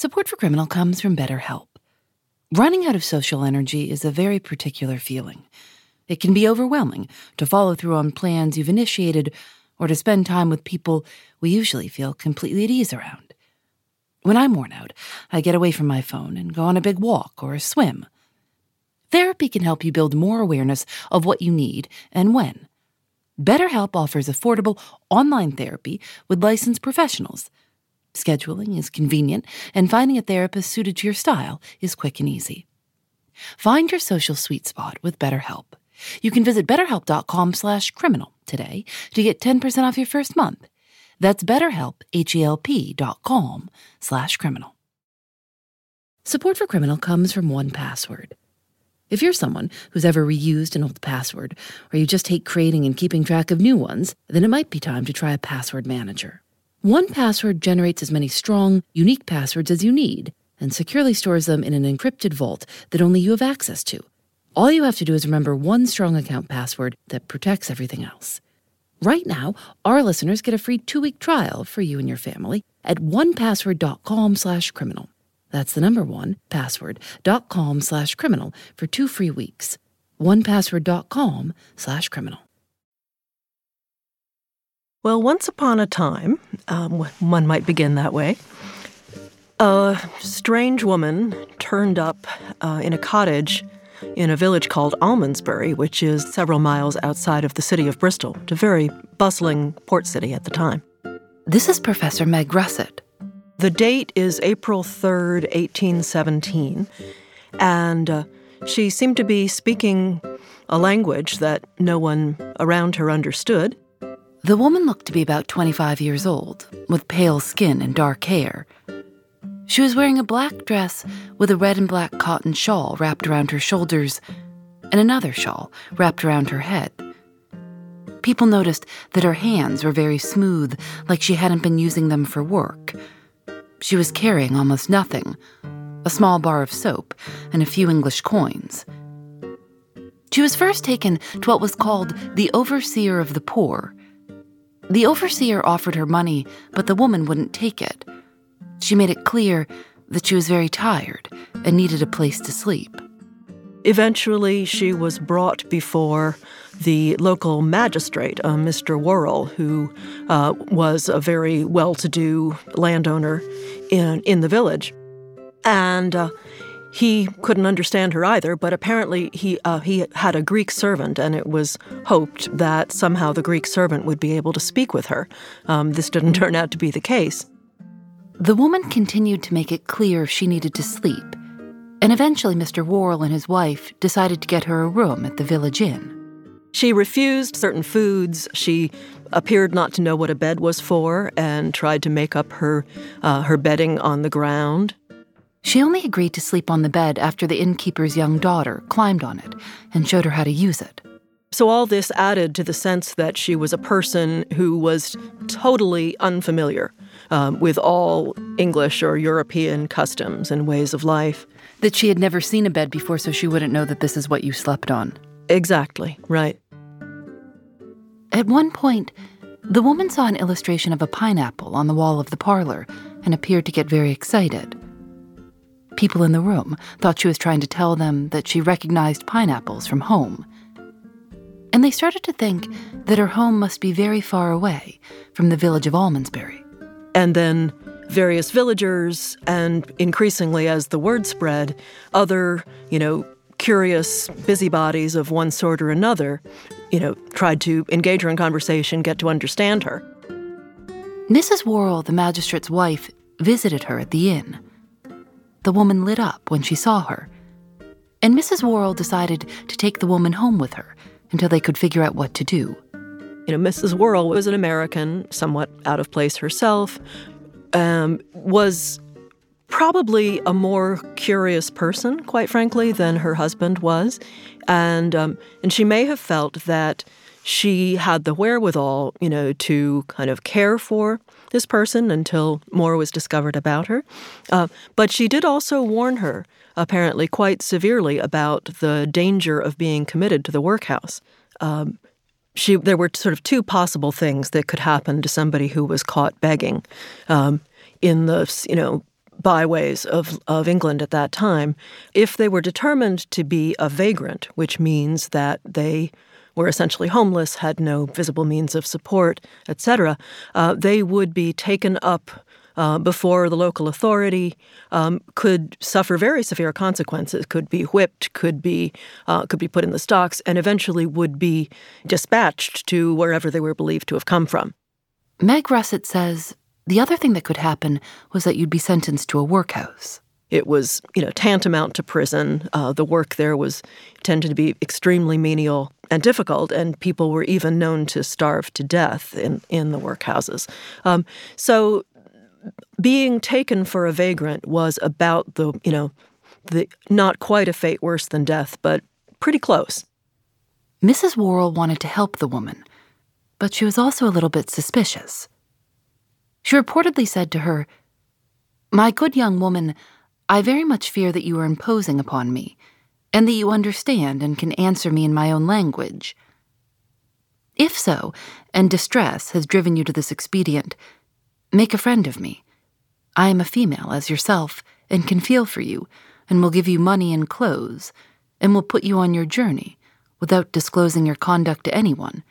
Support for Criminal comes from BetterHelp. Running out of social energy is a very particular feeling. It can be overwhelming to follow through on plans you've initiated or to spend time with people we usually feel completely at ease around. When I'm worn out, I get away from my phone and go on a big walk or a swim. Therapy can help you build more awareness of what you need and when. BetterHelp offers affordable online therapy with licensed professionals Scheduling is convenient, and finding a therapist suited to your style is quick and easy. Find your social sweet spot with BetterHelp. You can visit betterhelp.com/criminal today to get 10% off your first month. That's betterhelp com slash criminal. Support for criminal comes from 1Password. If you're someone who's ever reused an old password, or you just hate creating and keeping track of new ones, then it might be time to try a password manager. 1Password generates as many strong, unique passwords as you need and securely stores them in an encrypted vault that only you have access to. All you have to do is remember one strong account password that protects everything else. Right now, our listeners get a free two-week trial for you and your family at onepassword.com slash criminal. That's the number one, password.com slash criminal for two free weeks. onepassword.com slash criminal. Well, once upon a time, um, one might begin that way, a strange woman turned up uh, in a cottage in a village called Almondsbury, which is several miles outside of the city of Bristol, a very bustling port city at the time. This is Professor Meg Russett. The date is April 3rd, 1817, and uh, she seemed to be speaking a language that no one around her understood. The woman looked to be about 25 years old, with pale skin and dark hair. She was wearing a black dress with a red and black cotton shawl wrapped around her shoulders and another shawl wrapped around her head. People noticed that her hands were very smooth, like she hadn't been using them for work. She was carrying almost nothing a small bar of soap and a few English coins. She was first taken to what was called the Overseer of the Poor the overseer offered her money, but the woman wouldn't take it. She made it clear that she was very tired and needed a place to sleep. Eventually, she was brought before the local magistrate, uh, Mr. Worrell, who uh, was a very well to do landowner in, in the village. And uh, he couldn't understand her either, but apparently he uh, he had a Greek servant, and it was hoped that somehow the Greek servant would be able to speak with her. Um, this didn't turn out to be the case. The woman continued to make it clear she needed to sleep, and eventually Mr. Worrell and his wife decided to get her a room at the village inn. She refused certain foods. She appeared not to know what a bed was for, and tried to make up her uh, her bedding on the ground. She only agreed to sleep on the bed after the innkeeper's young daughter climbed on it and showed her how to use it. So, all this added to the sense that she was a person who was totally unfamiliar um, with all English or European customs and ways of life. That she had never seen a bed before, so she wouldn't know that this is what you slept on. Exactly, right. At one point, the woman saw an illustration of a pineapple on the wall of the parlor and appeared to get very excited. People in the room thought she was trying to tell them that she recognized pineapples from home. And they started to think that her home must be very far away from the village of Almondsbury. And then various villagers, and increasingly as the word spread, other, you know, curious busybodies of one sort or another, you know, tried to engage her in conversation, get to understand her. Mrs. Worrell, the magistrate's wife, visited her at the inn. The woman lit up when she saw her, and Mrs. Worrell decided to take the woman home with her until they could figure out what to do. You know, Mrs. Worrell was an American, somewhat out of place herself, um, was probably a more curious person, quite frankly, than her husband was, and um, and she may have felt that she had the wherewithal, you know, to kind of care for this person until more was discovered about her. Uh, but she did also warn her, apparently quite severely, about the danger of being committed to the workhouse. Um, she, there were sort of two possible things that could happen to somebody who was caught begging um, in the, you know, byways of, of England at that time, if they were determined to be a vagrant, which means that they were essentially homeless, had no visible means of support, etc., uh, they would be taken up uh, before the local authority, um, could suffer very severe consequences. Could be whipped, could be uh, could be put in the stocks, and eventually would be dispatched to wherever they were believed to have come from. Meg Russett says the other thing that could happen was that you'd be sentenced to a workhouse. It was, you know, tantamount to prison. Uh, the work there was tended to be extremely menial and difficult, and people were even known to starve to death in, in the workhouses. Um, so being taken for a vagrant was about the, you know, the not quite a fate worse than death, but pretty close. Mrs. Worrell wanted to help the woman, but she was also a little bit suspicious. She reportedly said to her, My good young woman, I very much fear that you are imposing upon me, and that you understand and can answer me in my own language. If so, and distress has driven you to this expedient, Make a friend of me. I am a female, as yourself, and can feel for you, and will give you money and clothes, and will put you on your journey, without disclosing your conduct to anyone.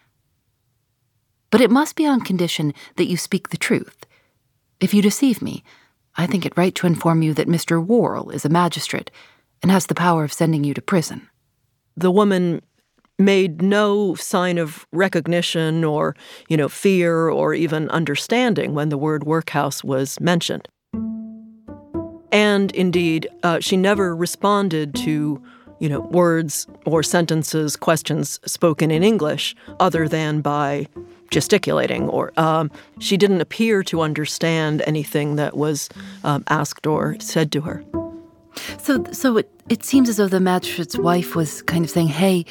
But it must be on condition that you speak the truth. If you deceive me, I think it right to inform you that Mr. Worrell is a magistrate and has the power of sending you to prison. The woman made no sign of recognition or, you know, fear or even understanding when the word workhouse was mentioned. And indeed, uh, she never responded to, you know, words or sentences, questions spoken in English other than by gesticulating or um, she didn't appear to understand anything that was um, asked or said to her. So, so it, it seems as though the magistrate's wife was kind of saying, hey,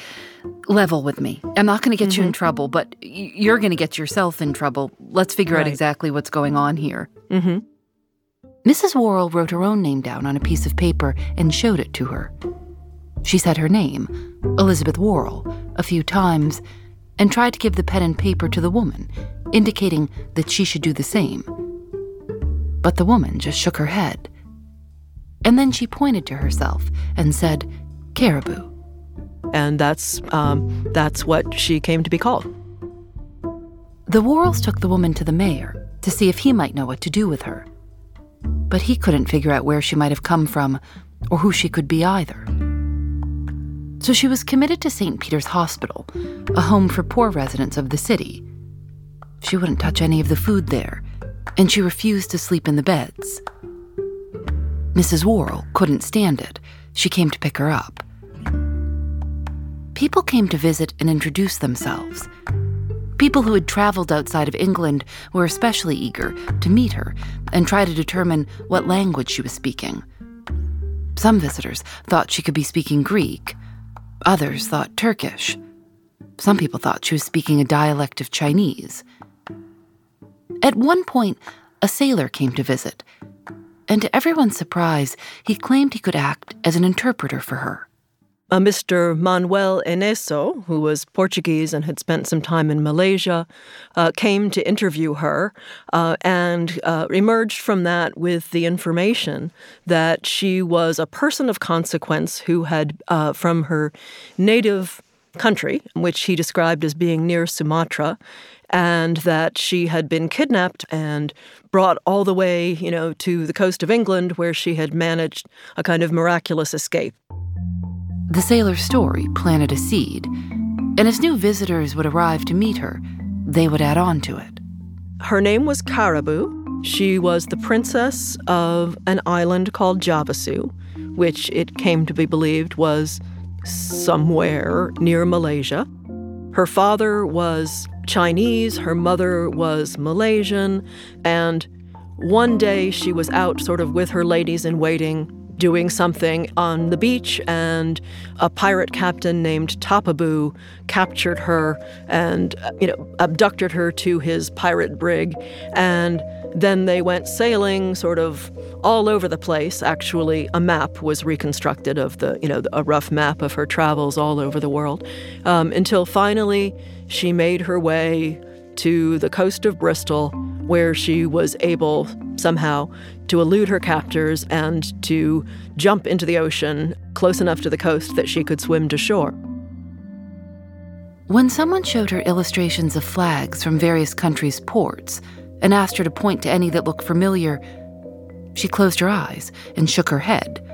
level with me. I'm not going to get mm-hmm. you in mm-hmm. trouble, but you're going to get yourself in trouble. Let's figure right. out exactly what's going on here. Mm-hmm. Mrs. Worrell wrote her own name down on a piece of paper and showed it to her. She said her name, Elizabeth Worrell, a few times and tried to give the pen and paper to the woman, indicating that she should do the same. But the woman just shook her head. And then she pointed to herself and said, Caraboo. And that's, um, that's what she came to be called. The Worrells took the woman to the mayor to see if he might know what to do with her. But he couldn't figure out where she might have come from or who she could be either. So she was committed to St. Peter's Hospital, a home for poor residents of the city. She wouldn't touch any of the food there, and she refused to sleep in the beds. Mrs. Worrell couldn't stand it. She came to pick her up. People came to visit and introduce themselves. People who had traveled outside of England were especially eager to meet her and try to determine what language she was speaking. Some visitors thought she could be speaking Greek. Others thought Turkish. Some people thought she was speaking a dialect of Chinese. At one point, a sailor came to visit and to everyone's surprise, he claimed he could act as an interpreter for her. A Mr. Manuel Eynesso, who was Portuguese and had spent some time in Malaysia, uh, came to interview her uh, and uh, emerged from that with the information that she was a person of consequence who had, uh, from her native country, which he described as being near Sumatra, and that she had been kidnapped and brought all the way, you know, to the coast of England where she had managed a kind of miraculous escape. The sailor's story planted a seed, and as new visitors would arrive to meet her, they would add on to it. Her name was Caraboo. She was the princess of an island called Javasu, which it came to be believed was somewhere near Malaysia. Her father was Chinese, her mother was Malaysian, and one day she was out sort of with her ladies in waiting doing something on the beach, and a pirate captain named Tapaboo captured her and, you know, abducted her to his pirate brig. And then they went sailing sort of all over the place. Actually, a map was reconstructed of the, you know, a rough map of her travels all over the world um, until finally she made her way to the coast of Bristol, where she was able somehow to elude her captors and to jump into the ocean close enough to the coast that she could swim to shore. When someone showed her illustrations of flags from various countries' ports and asked her to point to any that looked familiar, she closed her eyes and shook her head.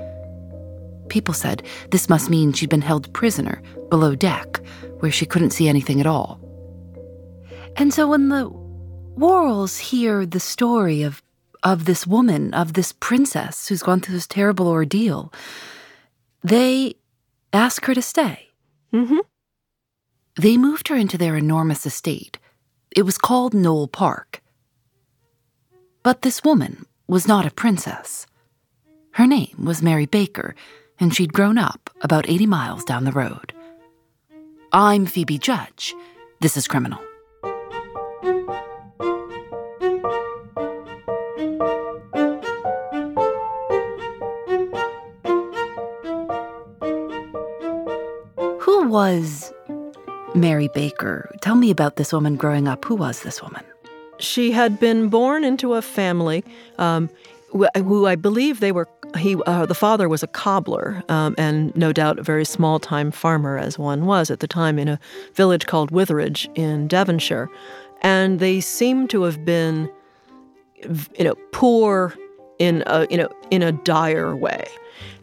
People said this must mean she'd been held prisoner below deck, where she couldn't see anything at all. And so when the Worrells hear the story of, of this woman, of this princess who's gone through this terrible ordeal, they ask her to stay. Mm-hmm. They moved her into their enormous estate. It was called Knowle Park. But this woman was not a princess. Her name was Mary Baker, and she'd grown up about 80 miles down the road. I'm Phoebe Judge. This is Criminal. Was Mary Baker? Tell me about this woman growing up. Who was this woman? She had been born into a family um, who I believe they were. He, uh, the father was a cobbler, um, and no doubt a very small-time farmer, as one was at the time, in a village called Witheridge in Devonshire, and they seem to have been, you know, poor in a you know in a dire way,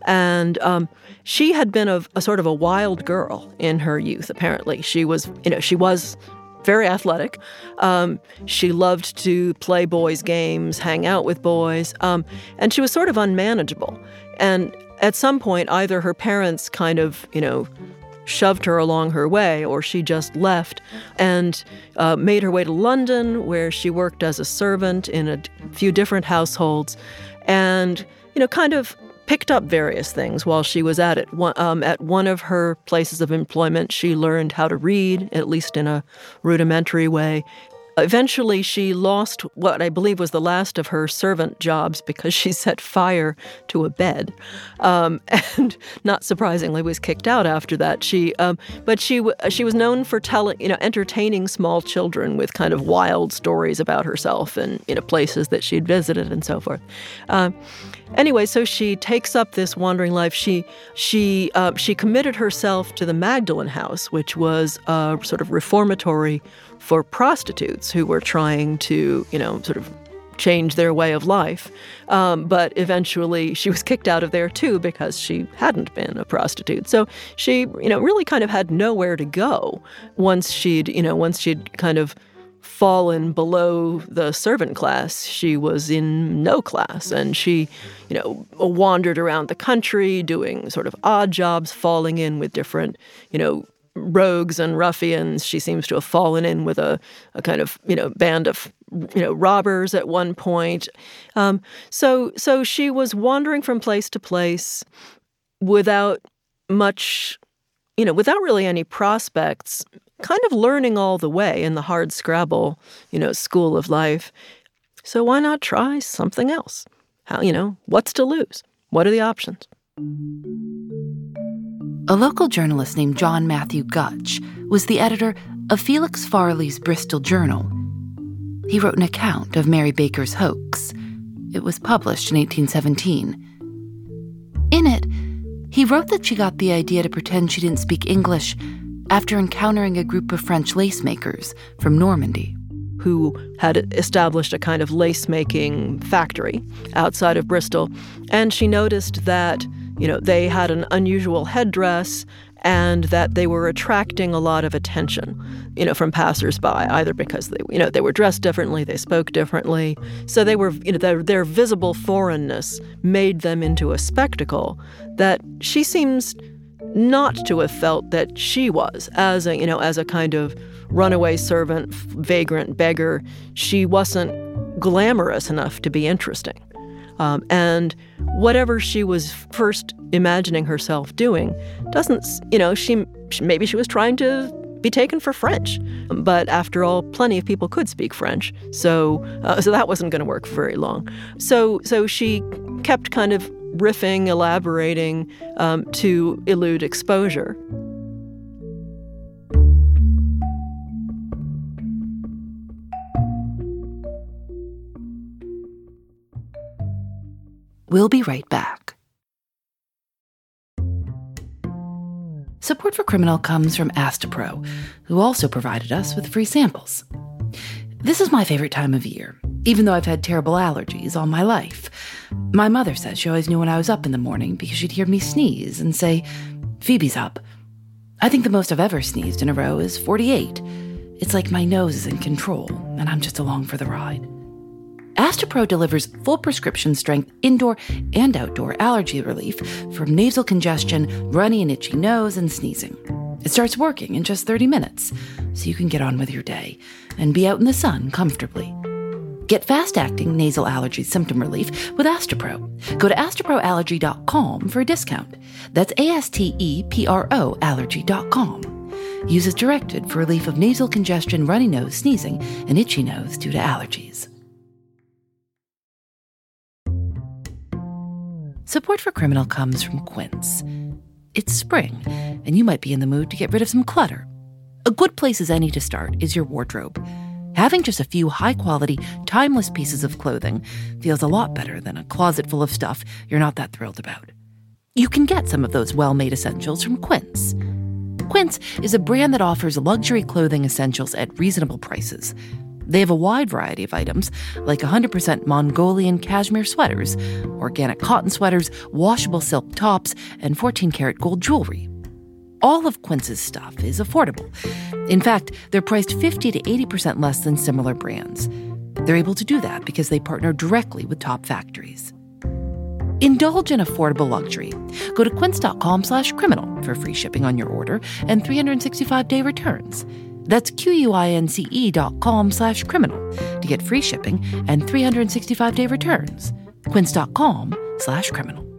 and um, she had been a, a sort of a wild girl in her youth. Apparently, she was you know she was very athletic. Um, she loved to play boys' games, hang out with boys, um, and she was sort of unmanageable. And at some point, either her parents kind of, you know, shoved her along her way, or she just left and uh, made her way to London, where she worked as a servant in a few different households, and you know, kind of picked up various things while she was at it. Um, at one of her places of employment, she learned how to read, at least in a rudimentary way. Eventually, she lost what I believe was the last of her servant jobs because she set fire to a bed, um, and not surprisingly, was kicked out after that. She, um, but she she was known for telling, you know, entertaining small children with kind of wild stories about herself and you know places that she'd visited and so forth. Uh, Anyway, so she takes up this wandering life. She she uh, she committed herself to the Magdalen House, which was a sort of reformatory for prostitutes who were trying to, you know, sort of change their way of life. Um, but eventually, she was kicked out of there too because she hadn't been a prostitute. So she, you know, really kind of had nowhere to go once she'd, you know, once she'd kind of fallen below the servant class. She was in no class, and she, you know, wandered around the country doing sort of odd jobs, falling in with different, you know, rogues and ruffians. She seems to have fallen in with a, a kind of, you know, band of, you know, robbers at one point. Um, so, so she was wandering from place to place without much, you know, without really any prospects kind of learning all the way in the hard scrabble, you know, school of life. So why not try something else? How, you know, what's to lose? What are the options? A local journalist named John Matthew Gutch was the editor of Felix Farley's Bristol Journal. He wrote an account of Mary Baker's hoax. It was published in 1817. In it, he wrote that she got the idea to pretend she didn't speak English after encountering a group of French lace makers from Normandy. Who had established a kind of lace making factory outside of Bristol. And she noticed that, you know, they had an unusual headdress and that they were attracting a lot of attention, you know, from passersby, either because they, you know, they were dressed differently, they spoke differently, so they were, you know, their, their visible foreignness made them into a spectacle that she seems not to have felt that she was as a you know as a kind of runaway servant vagrant beggar she wasn't glamorous enough to be interesting um, and whatever she was first imagining herself doing doesn't you know she maybe she was trying to be taken for French. But after all, plenty of people could speak French, so uh, so that wasn't going to work for very long. So so she kept kind of riffing, elaborating um, to elude exposure. We'll be right back. Support for Criminal comes from Astepro, who also provided us with free samples. This is my favorite time of year, even though I've had terrible allergies all my life. My mother says she always knew when I was up in the morning because she'd hear me sneeze and say, Phoebe's up. I think the most I've ever sneezed in a row is 48. It's like my nose is in control, and I'm just along for the ride. Astepro delivers full prescription strength indoor and outdoor allergy relief from nasal congestion, runny and itchy nose, and sneezing. It starts working in just 30 minutes, so you can get on with your day and be out in the sun comfortably. Get fast acting nasal allergy symptom relief with Astepro. Go to asteproallergy.com for a discount. That's A S T E P R O allergy.com. Use as directed for relief of nasal congestion, runny nose, sneezing, and itchy nose due to allergies. Support for Criminal comes from Quince. It's spring, and you might be in the mood to get rid of some clutter. A good place as any to start is your wardrobe. Having just a few high quality, timeless pieces of clothing feels a lot better than a closet full of stuff you're not that thrilled about. You can get some of those well made essentials from Quince. Quince is a brand that offers luxury clothing essentials at reasonable prices. They have a wide variety of items, like 100% Mongolian cashmere sweaters, organic cotton sweaters, washable silk tops, and 14 karat gold jewelry. All of Quince's stuff is affordable. In fact, they're priced 50 to 80% less than similar brands. They're able to do that because they partner directly with top factories. Indulge in affordable luxury. Go to quince.com slash criminal for free shipping on your order and 365-day returns. That's Q-U-I-N-C-E dot com slash criminal to get free shipping and 365-day returns. Quince.com slash criminal.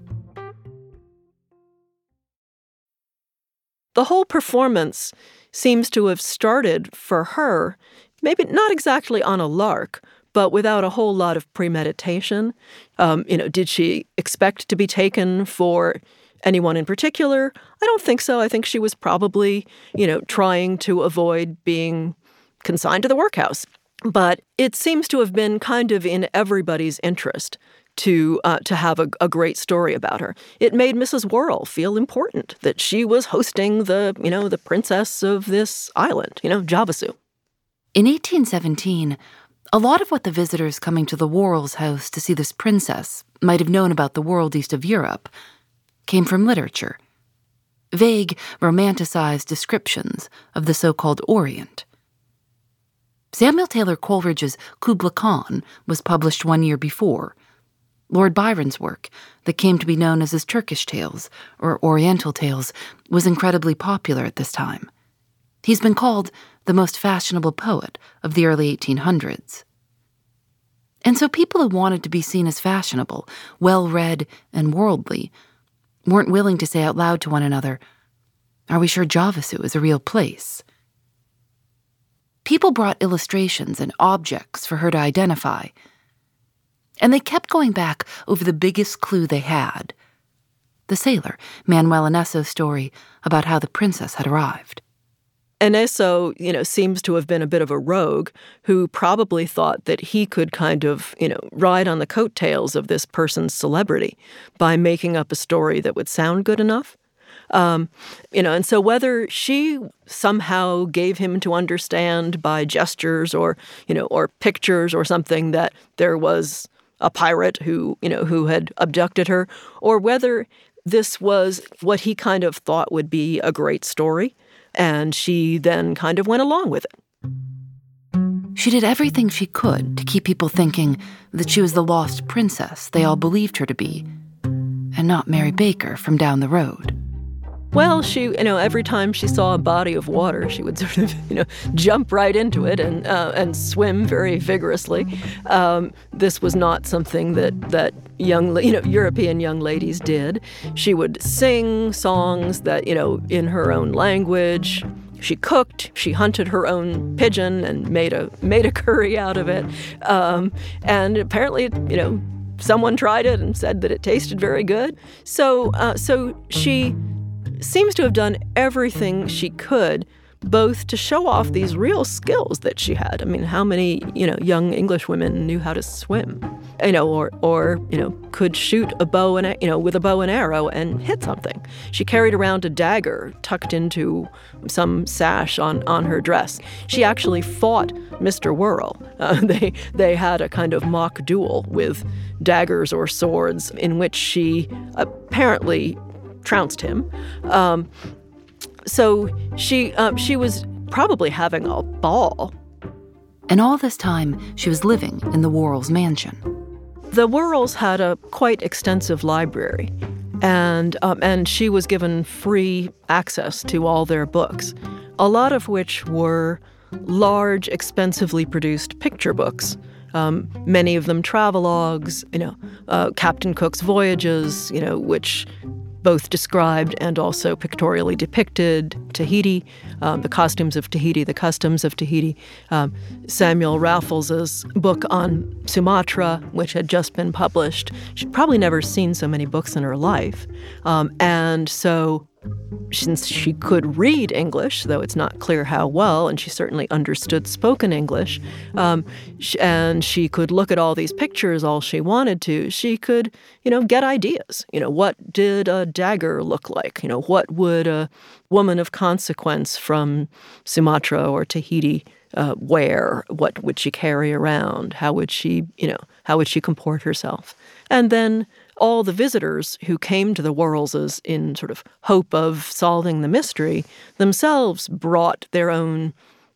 The whole performance seems to have started for her, maybe not exactly on a lark, but without a whole lot of premeditation. Um, you know, did she expect to be taken for anyone in particular? I don't think so. I think she was probably, you know, trying to avoid being consigned to the workhouse. But it seems to have been kind of in everybody's interest to uh, to have a, a, great story about her. It made Mrs. Worrell feel important that she was hosting the you know the princess of this island, you know Javasu. In 1817, a lot of what the visitors coming to the Worrells' house to see this princess might have known about the world east of Europe came from literature. Vague, romanticized descriptions of the so called Orient. Samuel Taylor Coleridge's Kubla Khan was published one year before. Lord Byron's work, that came to be known as his Turkish Tales or Oriental Tales, was incredibly popular at this time. He's been called the most fashionable poet of the early 1800s. And so people who wanted to be seen as fashionable, well read, and worldly weren't willing to say out loud to one another, Are we sure Javasu is a real place? People brought illustrations and objects for her to identify, and they kept going back over the biggest clue they had the sailor, Manuel Eynesso's story about how the princess had arrived. Eynesso, you know, seems to have been a bit of a rogue who probably thought that he could kind of, you know, ride on the coattails of this person's celebrity by making up a story that would sound good enough. Um, you know, and so whether she somehow gave him to understand by gestures or, you know, or pictures or something that there was a pirate who, you know, who had abducted her, or whether this was what he kind of thought would be a great story and she then kind of went along with it. She did everything she could to keep people thinking that she was the lost princess they all believed her to be, and not Mary Baker from down the road. Well, she, you know, every time she saw a body of water, she would sort of, you know, jump right into it and uh, and swim very vigorously. Um, this was not something that that young, you know, European young ladies did. She would sing songs that, you know, in her own language. She cooked. She hunted her own pigeon and made a made a curry out of it. Um, and apparently, you know, someone tried it and said that it tasted very good. So, uh, so she seems to have done everything she could both to show off these real skills that she had. I mean, how many, you know, young English women knew how to swim? You know, or or, you know, could shoot a bow and you know, with a bow and arrow and hit something. She carried around a dagger tucked into some sash on on her dress. She actually fought Mr. Worrell. Uh, they they had a kind of mock duel with daggers or swords in which she apparently trounced him. Um, so she uh, she was probably having a ball. And all this time, she was living in the Worrells mansion. The Worrells had a quite extensive library, and um, and she was given free access to all their books, a lot of which were large, expensively produced picture books. Um, many of them travelogues, you know, uh, Captain Cook's voyages, you know, which both described and also pictorially depicted Tahiti, um, the costumes of Tahiti, the customs of Tahiti. Um, Samuel Raffles's book on Sumatra, which had just been published. She'd probably never seen so many books in her life. Um, and so since she could read English, though it's not clear how well, and she certainly understood spoken English, um, and she could look at all these pictures all she wanted to, she could, you know, get ideas. You know, what did a dagger look like? You know, what would a woman of consequence from Sumatra or Tahiti uh, wear? What would she carry around? How would she, you know, how would she comport herself? And then all the visitors who came to the Worrellses in sort of hope of solving the mystery themselves brought their own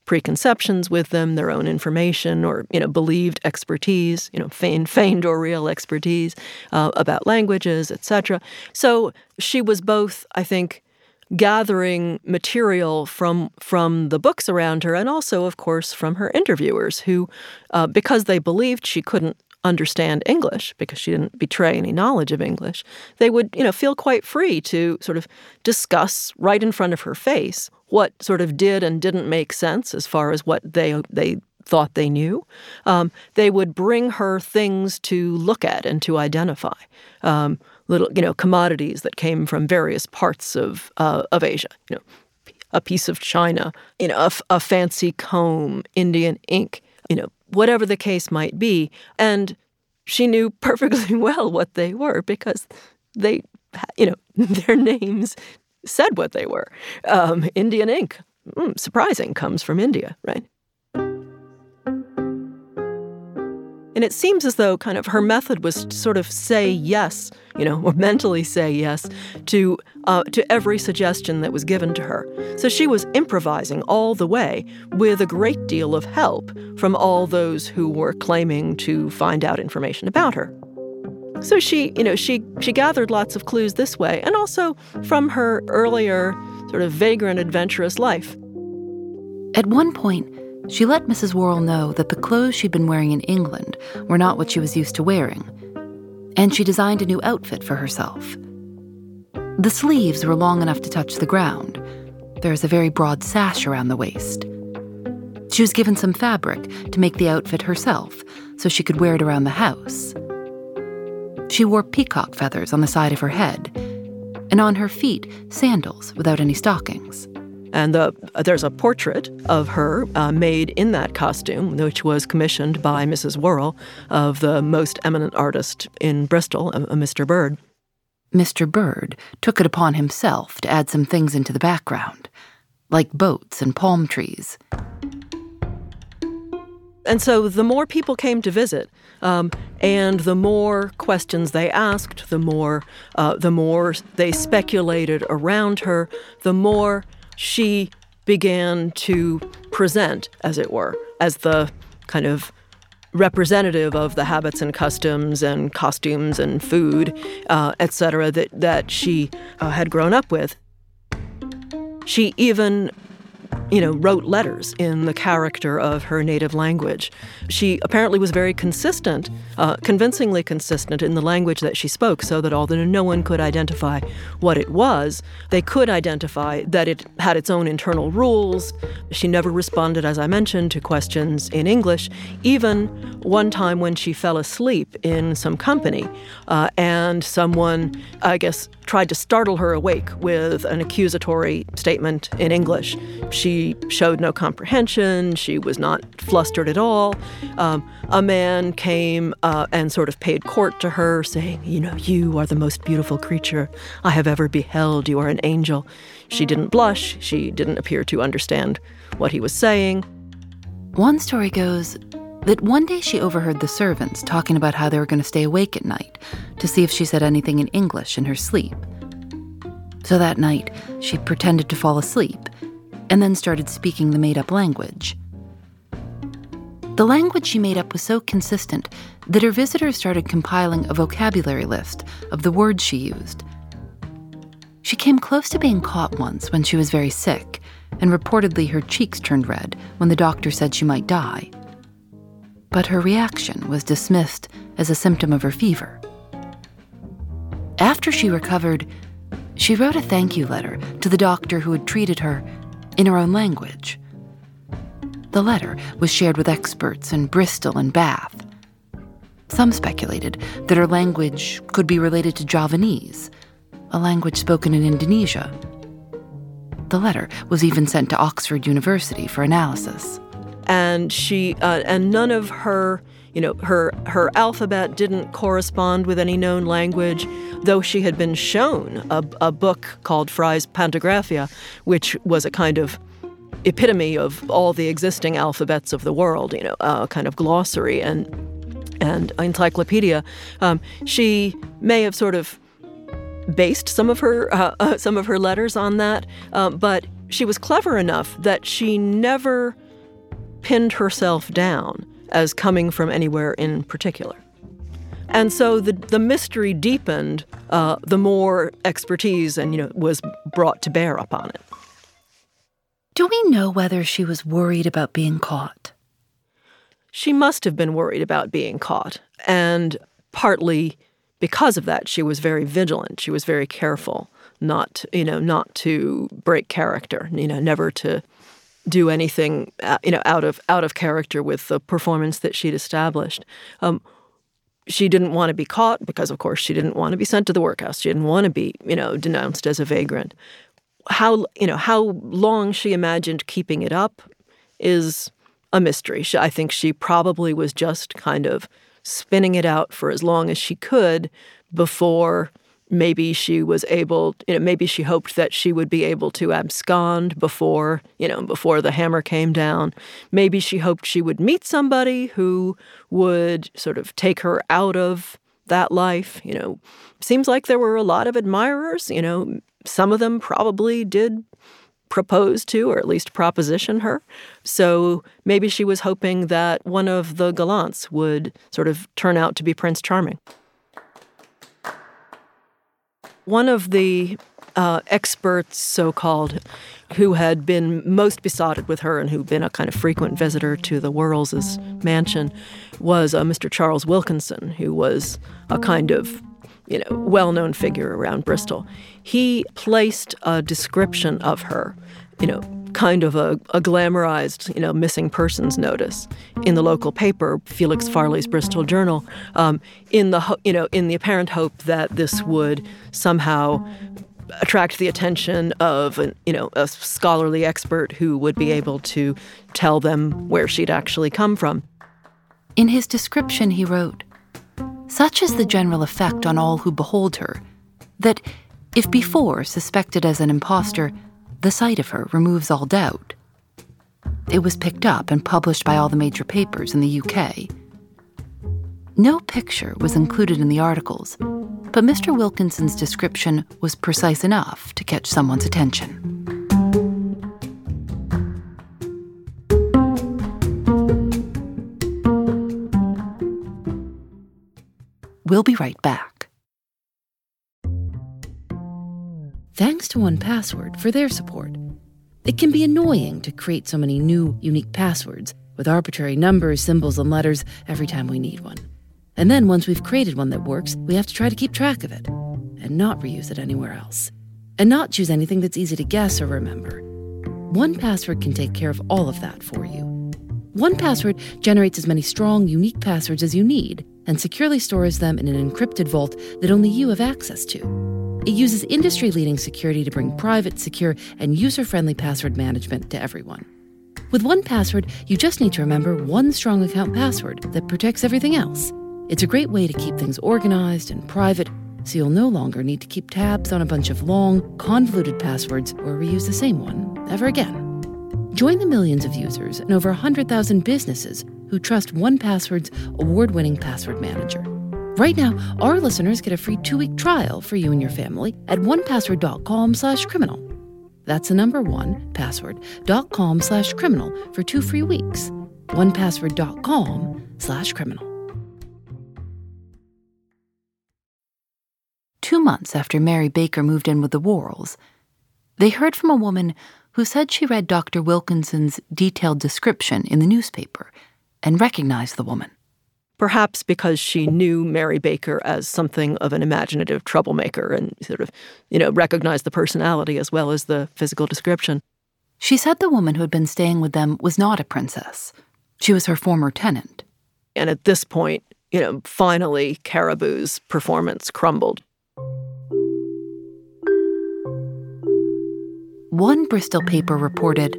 preconceptions with them, their own information or you know believed expertise, you know feigned, feigned or real expertise uh, about languages, etc. So she was both, I think, gathering material from from the books around her, and also, of course, from her interviewers, who, uh, because they believed she couldn't understand English because she didn't betray any knowledge of English, they would, you know, feel quite free to sort of discuss right in front of her face what sort of did and didn't make sense as far as what they they thought they knew. Um, they would bring her things to look at and to identify. Um, little, you know, commodities that came from various parts of uh, of Asia. You know, a piece of china, you know, a, a fancy comb, Indian ink, you know, whatever the case might be. And she knew perfectly well what they were because they, you know, their names said what they were. Um, Indian ink, mm, surprising, comes from India, right? And it seems as though kind of her method was to sort of say yes, you know, or mentally say yes to uh, to every suggestion that was given to her. So she was improvising all the way with a great deal of help from all those who were claiming to find out information about her. So she, you know, she she gathered lots of clues this way, and also from her earlier sort of vagrant, adventurous life. At one point, she let Mrs. Worrell know that the clothes she'd been wearing in England were not what she was used to wearing, and she designed a new outfit for herself. The sleeves were long enough to touch the ground. There is a very broad sash around the waist. She was given some fabric to make the outfit herself so she could wear it around the house. She wore peacock feathers on the side of her head, and on her feet, sandals without any stockings. And the, there's a portrait of her uh, made in that costume, which was commissioned by Mrs. Worrell, of the most eminent artist in Bristol, a, a Mr. Bird. Mr. Bird took it upon himself to add some things into the background, like boats and palm trees. And so the more people came to visit, um, and the more questions they asked, the more uh, the more they speculated around her, the more she began to present, as it were, as the kind of representative of the habits and customs and costumes and food, uh, etc., that, that she uh, had grown up with. She even you know, wrote letters in the character of her native language. She apparently was very consistent, uh, convincingly consistent in the language that she spoke, so that although no one could identify what it was, they could identify that it had its own internal rules. She never responded, as I mentioned, to questions in English, even one time when she fell asleep in some company uh, and someone, I guess, tried to startle her awake with an accusatory statement in English. She showed no comprehension. She was not flustered at all. Um, a man came uh, and sort of paid court to her, saying, You know, you are the most beautiful creature I have ever beheld. You are an angel. She didn't blush. She didn't appear to understand what he was saying. One story goes that one day she overheard the servants talking about how they were going to stay awake at night to see if she said anything in English in her sleep. So that night, she pretended to fall asleep and then started speaking the made up language. The language she made up was so consistent that her visitors started compiling a vocabulary list of the words she used. She came close to being caught once when she was very sick, and reportedly her cheeks turned red when the doctor said she might die. But her reaction was dismissed as a symptom of her fever. After she recovered, she wrote a thank you letter to the doctor who had treated her in her own language. The letter was shared with experts in Bristol and Bath. Some speculated that her language could be related to Javanese, a language spoken in Indonesia. The letter was even sent to Oxford University for analysis. And she uh, and none of her you know, her her alphabet didn't correspond with any known language, though she had been shown a, a book called Fry's Pantographia, which was a kind of epitome of all the existing alphabets of the world, you know, a kind of glossary and and encyclopedia. Um, she may have sort of based some of her uh, uh, some of her letters on that, um, but she was clever enough that she never pinned herself down as coming from anywhere in particular. And so the, the mystery deepened uh, the more expertise and you know was brought to bear upon it. Do we know whether she was worried about being caught? She must have been worried about being caught, and partly because of that, she was very vigilant. She was very careful not, you know, not to break character. You know, never to do anything uh, you know out of out of character with the performance that she'd established. Um, she didn't want to be caught because, of course, she didn't want to be sent to the workhouse. She didn't want to be, you know, denounced as a vagrant. How you know how long she imagined keeping it up is a mystery. She, I think she probably was just kind of spinning it out for as long as she could before maybe she was able you know maybe she hoped that she would be able to abscond before you know before the hammer came down. Maybe she hoped she would meet somebody who would sort of take her out of that life you know. Seems like there were a lot of admirers you know. Some of them probably did propose to or at least proposition her. So maybe she was hoping that one of the gallants would sort of turn out to be prince charming one of the uh, experts, so called, who had been most besotted with her and who'd been a kind of frequent visitor to the Worrells' mansion was uh, Mr. Charles Wilkinson, who was a kind of you know, well-known figure around Bristol. He placed a description of her, you know, kind of a, a, glamorized, you know, missing persons notice in the local paper, Felix Farley's Bristol Journal, um, in the you know in the apparent hope that this would somehow attract the attention of an, you know a scholarly expert who would be able to tell them where she'd actually come from. In his description, he wrote, "Such is the general effect on all who behold her, that if before suspected as an impostor." The sight of her removes all doubt. It was picked up and published by all the major papers in the UK. No picture was included in the articles, but Mr. Wilkinson's description was precise enough to catch someone's attention. We'll be right back. Thanks to 1Password for their support. It can be annoying to create so many new, unique passwords with arbitrary numbers, symbols, and letters every time we need one. And then once we've created one that works, we have to try to keep track of it and not reuse it anywhere else. And not choose anything that's easy to guess or remember. 1Password can take care of all of that for you. 1Password generates as many strong, unique passwords as you need and securely stores them in an encrypted vault that only you have access to. It uses industry leading security to bring private, secure, and user friendly password management to everyone. With 1Password, you just need to remember one strong account password that protects everything else. It's a great way to keep things organized and private, so you'll no longer need to keep tabs on a bunch of long, convoluted passwords or reuse the same one ever again. Join the millions of users and over 100,000 businesses who trust 1Password's award winning password manager. Right now, our listeners get a free two-week trial for you and your family at onepassword.com slash criminal. That's the number one, password.com slash criminal for two free weeks. onepassword.com slash criminal. Two months after Mary Baker moved in with the Worrells, they heard from a woman who said she read Dr. Wilkinson's detailed description in the newspaper and recognized the woman perhaps because she knew Mary Baker as something of an imaginative troublemaker and sort of, you know, recognized the personality as well as the physical description. She said the woman who had been staying with them was not a princess. She was her former tenant. And at this point, you know, finally, Caraboo's performance crumbled. One Bristol paper reported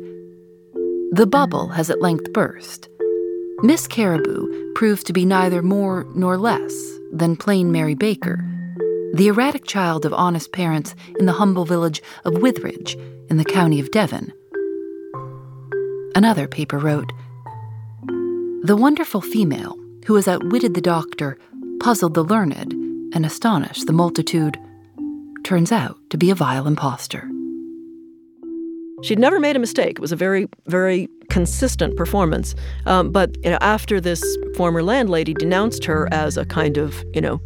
The bubble has at length burst. Miss Caraboo proved to be neither more nor less than plain Mary Baker, the erratic child of honest parents in the humble village of Witheridge in the county of Devon. Another paper wrote The wonderful female who has outwitted the doctor, puzzled the learned, and astonished the multitude, turns out to be a vile impostor. She'd never made a mistake. It was a very, very consistent performance. Um, but you know, after this former landlady denounced her as a kind of, you know,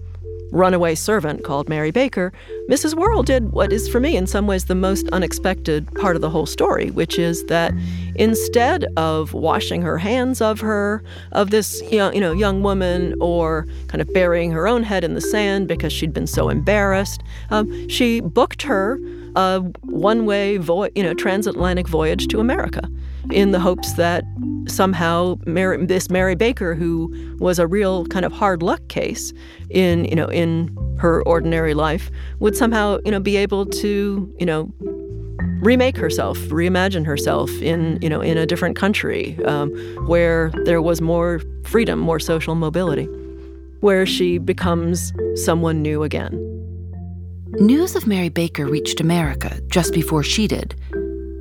runaway servant called Mary Baker, Mrs. Worrell did what is, for me, in some ways, the most unexpected part of the whole story, which is that instead of washing her hands of her, of this young, you know, young woman, or kind of burying her own head in the sand because she'd been so embarrassed, um, she booked her a one-way, you know, transatlantic voyage to America in the hopes that somehow Mary, this Mary Baker, who was a real kind of hard luck case in you know in her ordinary life, would somehow you know be able to you know remake herself, reimagine herself in you know in a different country um, where there was more freedom, more social mobility, where she becomes someone new again. News of Mary Baker reached America just before she did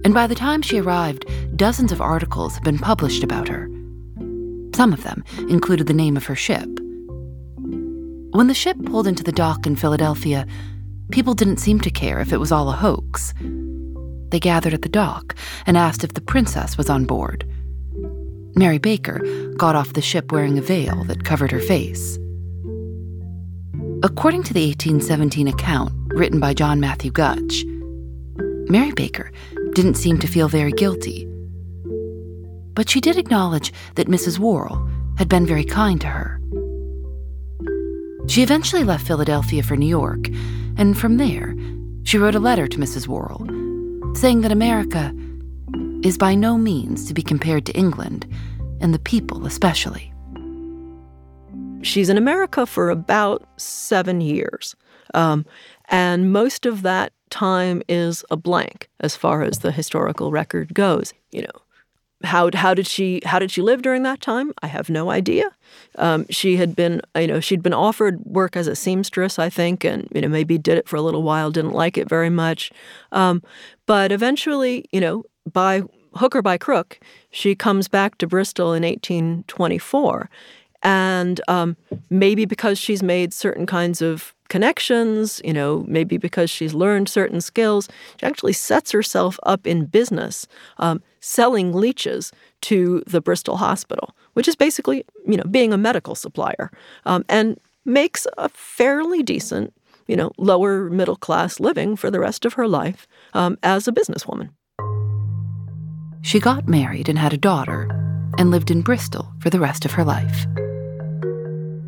and by the time she arrived, dozens of articles had been published about her. Some of them included the name of her ship. When the ship pulled into the dock in Philadelphia, people didn't seem to care if it was all a hoax. They gathered at the dock and asked if the princess was on board. Mary Baker got off the ship wearing a veil that covered her face. According to the 1817 account written by John Matthew Gutch, Mary Baker didn't seem to feel very guilty. But she did acknowledge that Mrs. Worrell had been very kind to her. She eventually left Philadelphia for New York, and from there, she wrote a letter to Mrs. Worrell, saying that America is by no means to be compared to England, and the people especially. She's in America for about seven years. Um, and most of that time is a blank as far as the historical record goes. You know, how how did she how did she live during that time? I have no idea. Um, she had been you know she'd been offered work as a seamstress, I think, and you know maybe did it for a little while, didn't like it very much, um, but eventually you know by hook or by crook, she comes back to Bristol in 1824, and um, maybe because she's made certain kinds of connections, you know, maybe because she's learned certain skills, she actually sets herself up in business um, selling leeches to the Bristol Hospital, which is basically, you know, being a medical supplier, um, and makes a fairly decent, you know, lower middle class living for the rest of her life um, as a businesswoman. She got married and had a daughter and lived in Bristol for the rest of her life.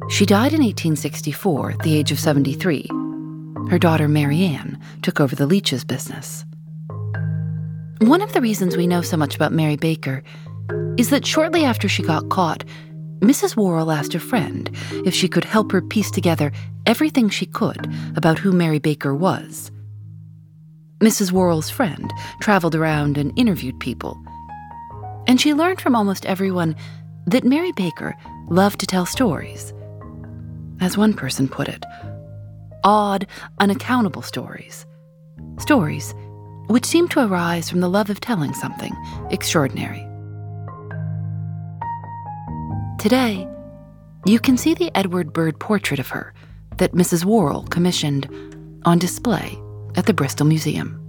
She died in 1864 at the age of 73. Her daughter Marianne took over the Leeches business. One of the reasons we know so much about Mary Baker is that shortly after she got caught, Mrs. Worrell asked a friend if she could help her piece together everything she could about who Mary Baker was. Mrs. Worrell's friend traveled around and interviewed people. And she learned from almost everyone that Mary Baker loved to tell stories. As one person put it, odd, unaccountable stories. Stories which seem to arise from the love of telling something extraordinary. Today, you can see the Edward Bird portrait of her that Mrs. Worrell commissioned on display at the Bristol Museum.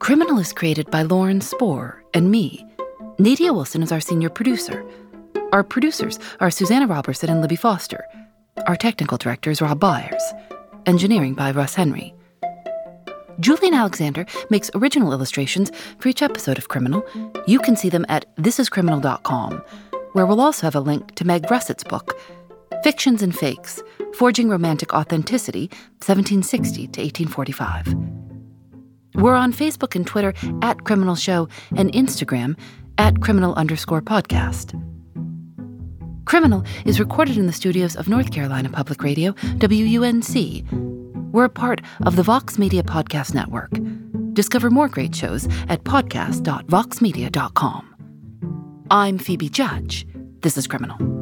Criminal is created by Lauren Spohr and me. Nadia Wilson is our senior producer. Our producers are Susanna Robertson and Libby Foster. Our technical director is Rob Byers. Engineering by Russ Henry. Julienne Alexander makes original illustrations for each episode of Criminal. You can see them at thisiscriminal.com, where we'll also have a link to Meg Russett's book, Fictions and Fakes Forging Romantic Authenticity, 1760 to 1845. We're on Facebook and Twitter at Criminal Show and Instagram at criminal underscore podcast. Criminal is recorded in the studios of North Carolina Public Radio, WUNC. We're a part of the Vox Media Podcast Network. Discover more great shows at podcast.voxmedia.com. I'm Phoebe Judge. This is Criminal.